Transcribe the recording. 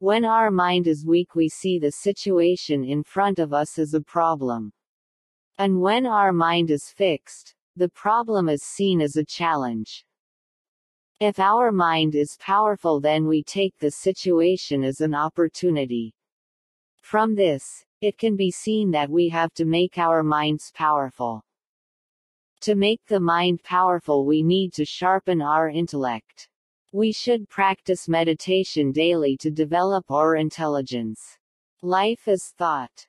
When our mind is weak we see the situation in front of us as a problem. And when our mind is fixed, the problem is seen as a challenge. If our mind is powerful then we take the situation as an opportunity. From this, it can be seen that we have to make our minds powerful. To make the mind powerful we need to sharpen our intellect. We should practice meditation daily to develop our intelligence. Life is thought.